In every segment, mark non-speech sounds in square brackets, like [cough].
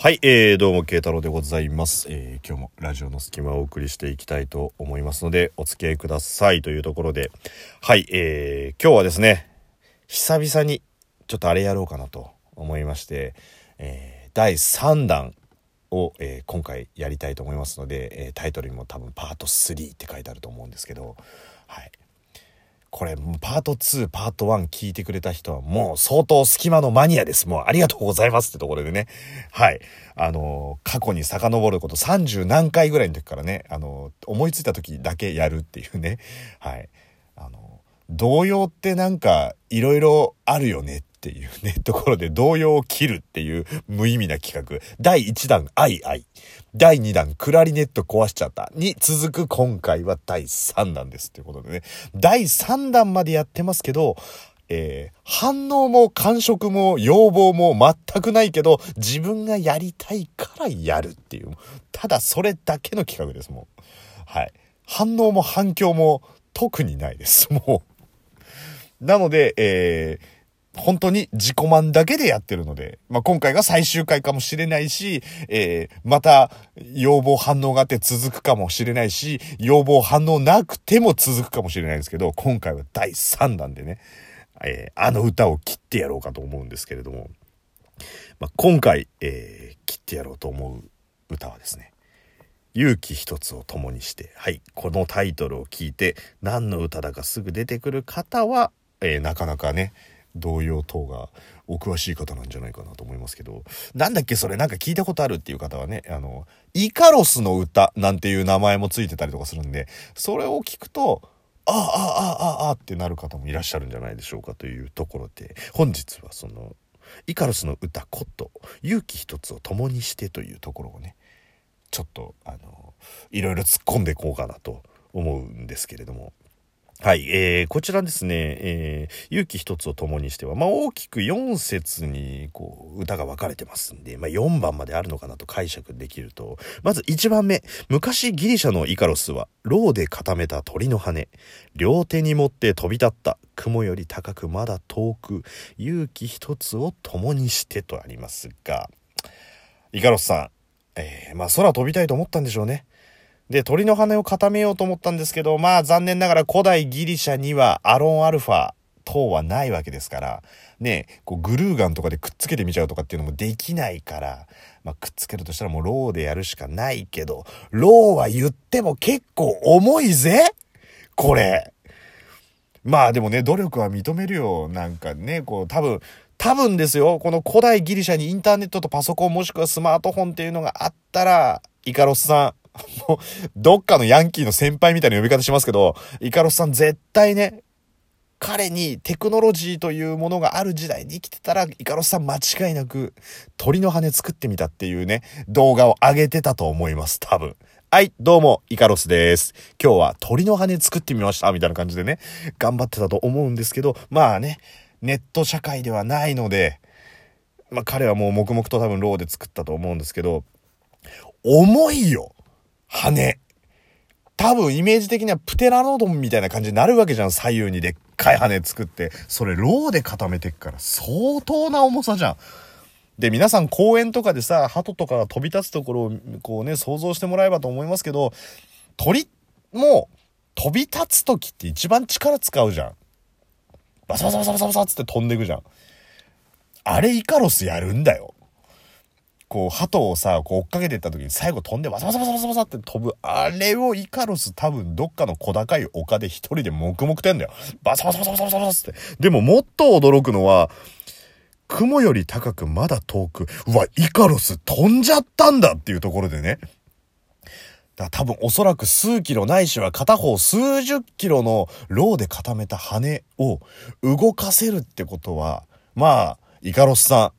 はい、えー、どうも、慶太郎でございます。えー、今日もラジオの隙間をお送りしていきたいと思いますので、お付き合いくださいというところで、はい、えー、今日はですね、久々にちょっとあれやろうかなと思いまして、えー、第3弾を、えー今回やりたいと思いますので、えータイトルにも多分パート3って書いてあると思うんですけど、はい。これ、パート2、パート1聞いてくれた人はもう相当隙間のマニアです。もうありがとうございますってところでね。はい。あの過去に遡ること30何回ぐらいの時からね、あの思いついた時だけやるっていうね。はい。あのー童謡ってなんかいろいろあるよねっていうね、ところで童謡を切るっていう無意味な企画。第1弾、愛愛。第2弾、クラリネット壊しちゃった。に続く今回は第3弾ですっていうことでね。第3弾までやってますけど、えー反応も感触も要望も全くないけど、自分がやりたいからやるっていう。ただそれだけの企画です、もう。はい。反応も反響も特にないです、もう。なので、えー本当に自己満だけでやってるので、まあ、今回が最終回かもしれないし、えーまた要望反応があって続くかもしれないし、要望反応なくても続くかもしれないんですけど、今回は第3弾でね、えーあの歌を切ってやろうかと思うんですけれども、まあ、今回、えー切ってやろうと思う歌はですね、勇気一つを共にして、はい、このタイトルを聞いて、何の歌だかすぐ出てくる方は、えーなかなかね、童謡等がお詳しい方なんじゃないかなと思いますけど、なんだっけそれなんか聞いたことあるっていう方はね、あの、イカロスの歌なんていう名前もついてたりとかするんで、それを聞くと、ああ、ああ、ああ、あってなる方もいらっしゃるんじゃないでしょうかというところで、本日はその、イカロスの歌こと、勇気一つを共にしてというところをね、ちょっと、あの、いろいろ突っ込んでいこうかなと思うんですけれども。はい、えー、こちらですね、えー、勇気一つを共にしては、まあ、大きく4節に、こう、歌が分かれてますんで、まあ、4番まであるのかなと解釈できると、まず1番目、昔ギリシャのイカロスは、ローで固めた鳥の羽、両手に持って飛び立った、雲より高くまだ遠く、勇気一つを共にしてとありますが、イカロスさん、えー、まあ、空飛びたいと思ったんでしょうね。で、鳥の羽を固めようと思ったんですけど、まあ残念ながら古代ギリシャにはアロンアルファ等はないわけですから、ね、こうグルーガンとかでくっつけてみちゃうとかっていうのもできないから、まあくっつけるとしたらもうローでやるしかないけど、ローは言っても結構重いぜこれ。まあでもね、努力は認めるよ。なんかね、こう多分、多分ですよ、この古代ギリシャにインターネットとパソコンもしくはスマートフォンっていうのがあったら、イカロスさん、もう、どっかのヤンキーの先輩みたいな呼び方しますけど、イカロスさん絶対ね、彼にテクノロジーというものがある時代に生きてたら、イカロスさん間違いなく鳥の羽作ってみたっていうね、動画を上げてたと思います、多分。はい、どうも、イカロスです。今日は鳥の羽作ってみました、みたいな感じでね、頑張ってたと思うんですけど、まあね、ネット社会ではないので、まあ彼はもう黙々と多分ローで作ったと思うんですけど、重いよ羽。多分イメージ的にはプテラノドンみたいな感じになるわけじゃん。左右にでっかい羽作って。それローで固めてっから相当な重さじゃん。で、皆さん公園とかでさ、鳩とかが飛び立つところをこうね、想像してもらえばと思いますけど、鳥も飛び立つ時って一番力使うじゃん。バサバサバサバサバサって飛んでくじゃん。あれイカロスやるんだよ。こう、鳩をさ、こう追っかけてった時に最後飛んでバサバサバサバサバサって飛ぶ。あれをイカロス多分どっかの小高い丘で一人で黙々とやんだよ。バサバサバサバサバサバサって。でももっと驚くのは、雲より高くまだ遠く、うわ、イカロス飛んじゃったんだっていうところでね。だから多分おそらく数キロないしは片方数十キロのローで固めた羽を動かせるってことは、まあ、イカロスさん、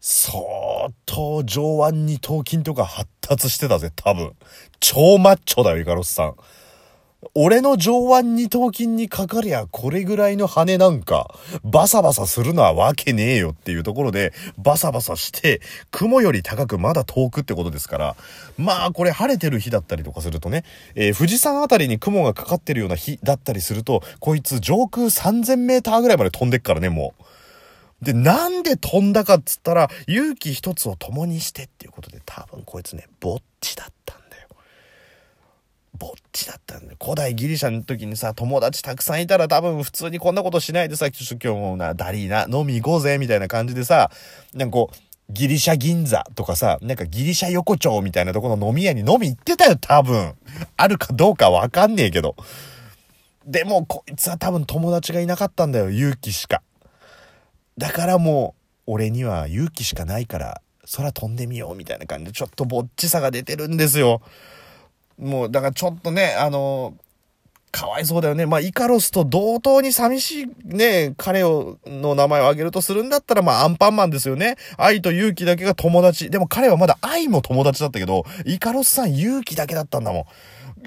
相当上腕二頭筋とか発達してたぜ、多分。超マッチョだよ、イカロスさん。俺の上腕二頭筋にかかりゃこれぐらいの羽なんか、バサバサするのはわけねえよっていうところで、バサバサして、雲より高くまだ遠くってことですから、まあこれ晴れてる日だったりとかするとね、えー富士山あたりに雲がかかってるような日だったりすると、こいつ上空3000メーターぐらいまで飛んでっからね、もう。で、なんで飛んだかっつったら、勇気一つを共にしてっていうことで、多分こいつね、ぼっちだったんだよ。ぼっちだったんだよ。古代ギリシャの時にさ、友達たくさんいたら多分普通にこんなことしないでさ、ちょっと今日もな、ダリーな、飲み行こうぜ、みたいな感じでさ、なんかこう、ギリシャ銀座とかさ、なんかギリシャ横丁みたいなところの飲み屋に飲み行ってたよ、多分。あるかどうかわかんねえけど。でも、こいつは多分友達がいなかったんだよ、勇気しか。だからもう、俺には勇気しかないから、空飛んでみようみたいな感じで、ちょっとぼっちさが出てるんですよ。もう、だからちょっとね、あの、かわいそうだよね。まあ、イカロスと同等に寂しいね、彼を、の名前を挙げるとするんだったら、まあ、アンパンマンですよね。愛と勇気だけが友達。でも彼はまだ愛も友達だったけど、イカロスさん勇気だけだったんだもん。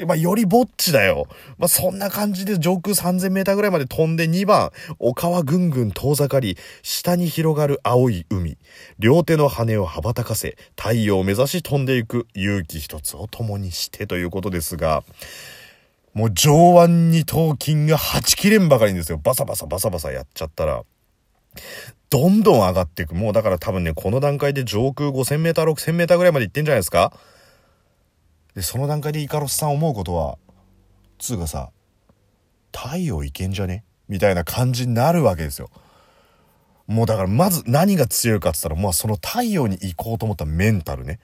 まあ、よりぼっちだよ。まあ、そんな感じで上空3000メーターぐらいまで飛んで2番、丘はぐんぐん遠ざかり、下に広がる青い海。両手の羽を羽ばたかせ、太陽を目指し飛んでいく勇気一つを共にしてということですが、もう上腕二頭筋が8切れんばかりんですよ。バサバサバサバサやっちゃったら。どんどん上がっていく。もうだから多分ね、この段階で上空5000メーター、6000メーターぐらいまで行ってんじゃないですか？で、その段階でイカロスさん思うことは、つうかさ、太陽いけんじゃね？みたいな感じになるわけですよ。もうだからまず何が強いかって言ったら、まあその太陽に行こうと思ったメンタルね。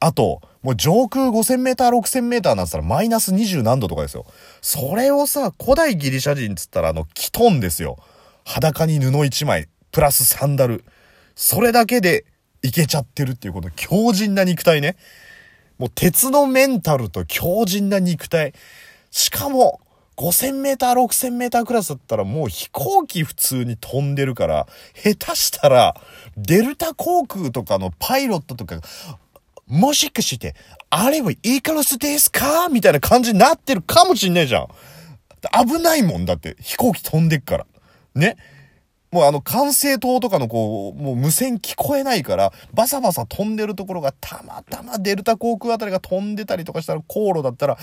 あと、もう上空5000メーター、6000メーターなんつったらマイナス20何度とかですよ。それをさ、古代ギリシャ人っつったらあの、キトンですよ。裸に布一枚、プラスサンダル。それだけでいけちゃってるっていうこと、強靭な肉体ね。もう鉄のメンタルと強靭な肉体。しかも、5000メーター、6000メータークラスだったらもう飛行機普通に飛んでるから、下手したら、デルタ航空とかのパイロットとか、もしかして、あれはイカロスですか？みたいな感じになってるかもしんないじゃん。危ないもんだって、飛行機飛んでっから。ね？もうあの管制塔とかのこう、もう無線聞こえないから、バサバサ飛んでるところがたまたまデルタ航空あたりが飛んでたりとかしたら航路だったら、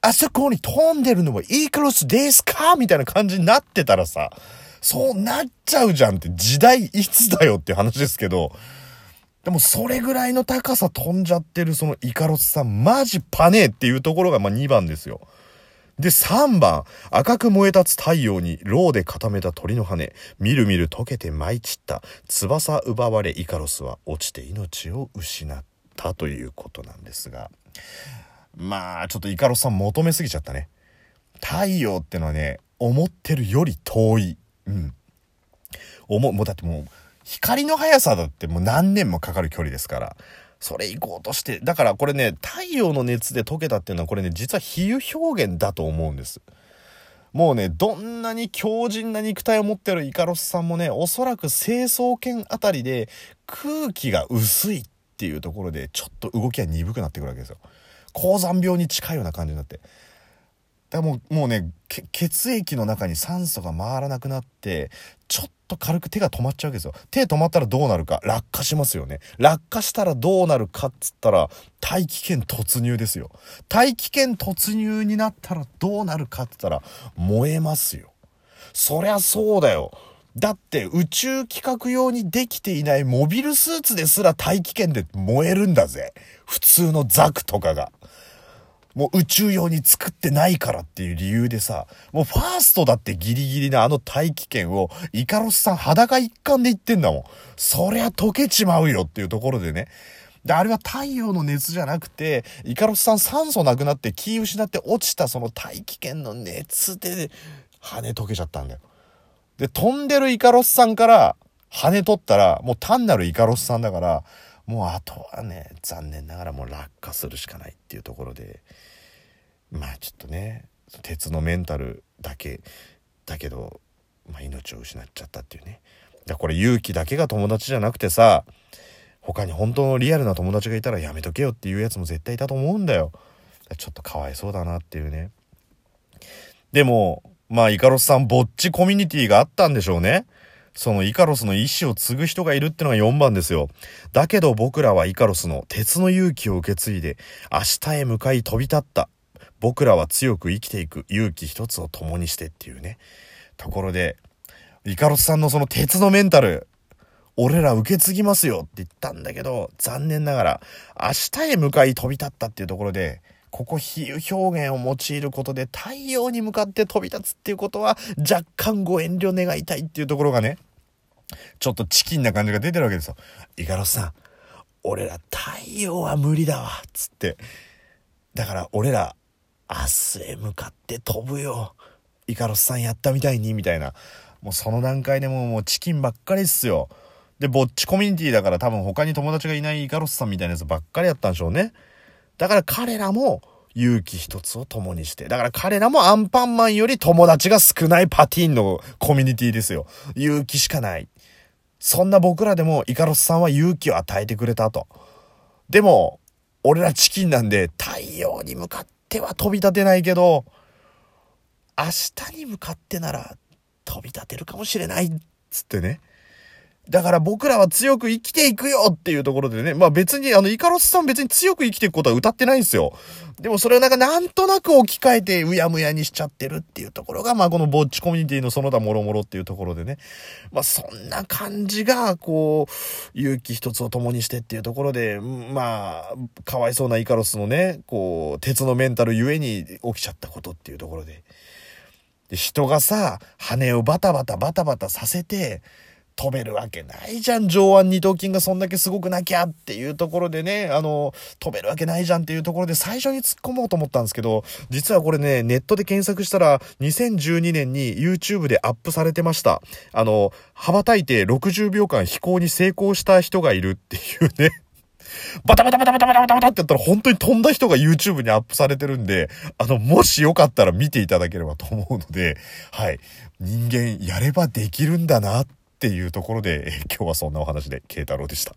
あそこに飛んでるのはイーカロスですかみたいな感じになってたらさ、そうなっちゃうじゃんって時代いつだよって話ですけど、でもそれぐらいの高さ飛んじゃってるそのイカロスさん、マジパネーっていうところがまあ2番ですよ。で、3番、赤く燃え立つ太陽に、ローで固めた鳥の羽、みるみる溶けて舞い散った、翼奪われイカロスは落ちて命を失ったということなんですが、まあ、ちょっとイカロスさん求めすぎちゃったね。太陽ってのはね、思ってるより遠い。うん。思う、もうだってもう、光の速さだってもう何年もかかる距離ですから。それ行こうとして、だからこれね、太陽の熱で溶けたっていうのはこれね、実は比喩表現だと思うんです。もうね、どんなに強靭な肉体を持ってるイカロスさんもね、おそらく成層圏あたりで空気が薄いっていうところで、ちょっと動きが鈍くなってくるわけですよ。高山病に近いような感じになって。だもうもうね血液の中に酸素が回らなくなってちょっと軽く手が止まっちゃうわけですよ。手止まったらどうなるか落下しますよね。落下したらどうなるかっつったら大気圏突入ですよ。大気圏突入になったらどうなるかっつったら燃えますよ。そりゃそうだよ。だって宇宙規格用にできていないモビルスーツですら大気圏で燃えるんだぜ。普通のザクとかが。もう宇宙用に作ってないからっていう理由でさ、もうファーストだってギリギリなあの大気圏をイカロスさん裸一貫で言ってんだもん。そりゃ溶けちまうよっていうところでね。で、あれは太陽の熱じゃなくて、イカロスさん酸素なくなって気失って落ちたその大気圏の熱で羽溶けちゃったんだよ。で、飛んでるイカロスさんから羽取ったら、もう単なるイカロスさんだから、もうあとはね残念ながらもう落下するしかないっていうところでまあちょっとね鉄のメンタルだけだけど、まあ、命を失っちゃったっていうね。だこれ勇気だけが友達じゃなくてさ他に本当のリアルな友達がいたらやめとけよっていうやつも絶対いたと思うんだよ。ちょっとかわいそうだなっていうね。でもまあイカロスさんぼっちコミュニティがあったんでしょうね。そのイカロスの意志を継ぐ人がいるってのが4番ですよ。だけど僕らはイカロスの鉄の勇気を受け継いで、明日へ向かい飛び立った。僕らは強く生きていく勇気一つを共にしてっていうね、ところで、イカロスさんのその鉄のメンタル、俺ら受け継ぎますよって言ったんだけど、残念ながら、明日へ向かい飛び立ったっていうところで、ここ比喩表現を用いることで太陽に向かって飛び立つっていうことは若干ご遠慮願いたいっていうところがね、ちょっとチキンな感じが出てるわけですよ。イカロスさん、俺ら太陽は無理だわ、つって。だから俺ら明日へ向かって飛ぶよ。イカロスさんやったみたいに、みたいな。もうその段階でもうもうチキンばっかりっすよ。で、ぼっちコミュニティだから多分他に友達がいないイカロスさんみたいなやつばっかりやったんでしょうね。だから彼らも勇気一つを共にして。だから彼らもアンパンマンより友達が少ないパティーンのコミュニティですよ。勇気しかない。そんな僕らでもイカロスさんは勇気を与えてくれたと。でも、俺らチキンなんで太陽に向かっては飛び立てないけど、明日に向かってなら飛び立てるかもしれないっつってね。だから僕らは強く生きていくよっていうところでね。まあ別にあのイカロスさん別に強く生きていくことは歌ってないんですよ。でもそれをなんかなんとなく置き換えてうやむやにしちゃってるっていうところがまあこのぼっちコミュニティのその他もろもろっていうところでね。まあそんな感じがこう勇気一つを共にしてっていうところでまあかわいそうなイカロスのねこう鉄のメンタルゆえに起きちゃったことっていうところで。で人がさ羽をバタバタバタバタさせて飛べるわけないじゃん。上腕二頭筋がそんだけすごくなきゃっていうところでね、あの、飛べるわけないじゃんっていうところで最初に突っ込もうと思ったんですけど、実はこれね、ネットで検索したら2012年に YouTube でアップされてました。あの、羽ばたいて60秒間飛行に成功した人がいるっていうね。バ [laughs] タバタバタバタバタバタバタってやったら本当に飛んだ人が YouTube にアップされてるんで、あの、もしよかったら見ていただければと思うので、はい。人間やればできるんだなっっていうところで、今日はそんなお話で、慶太郎でした。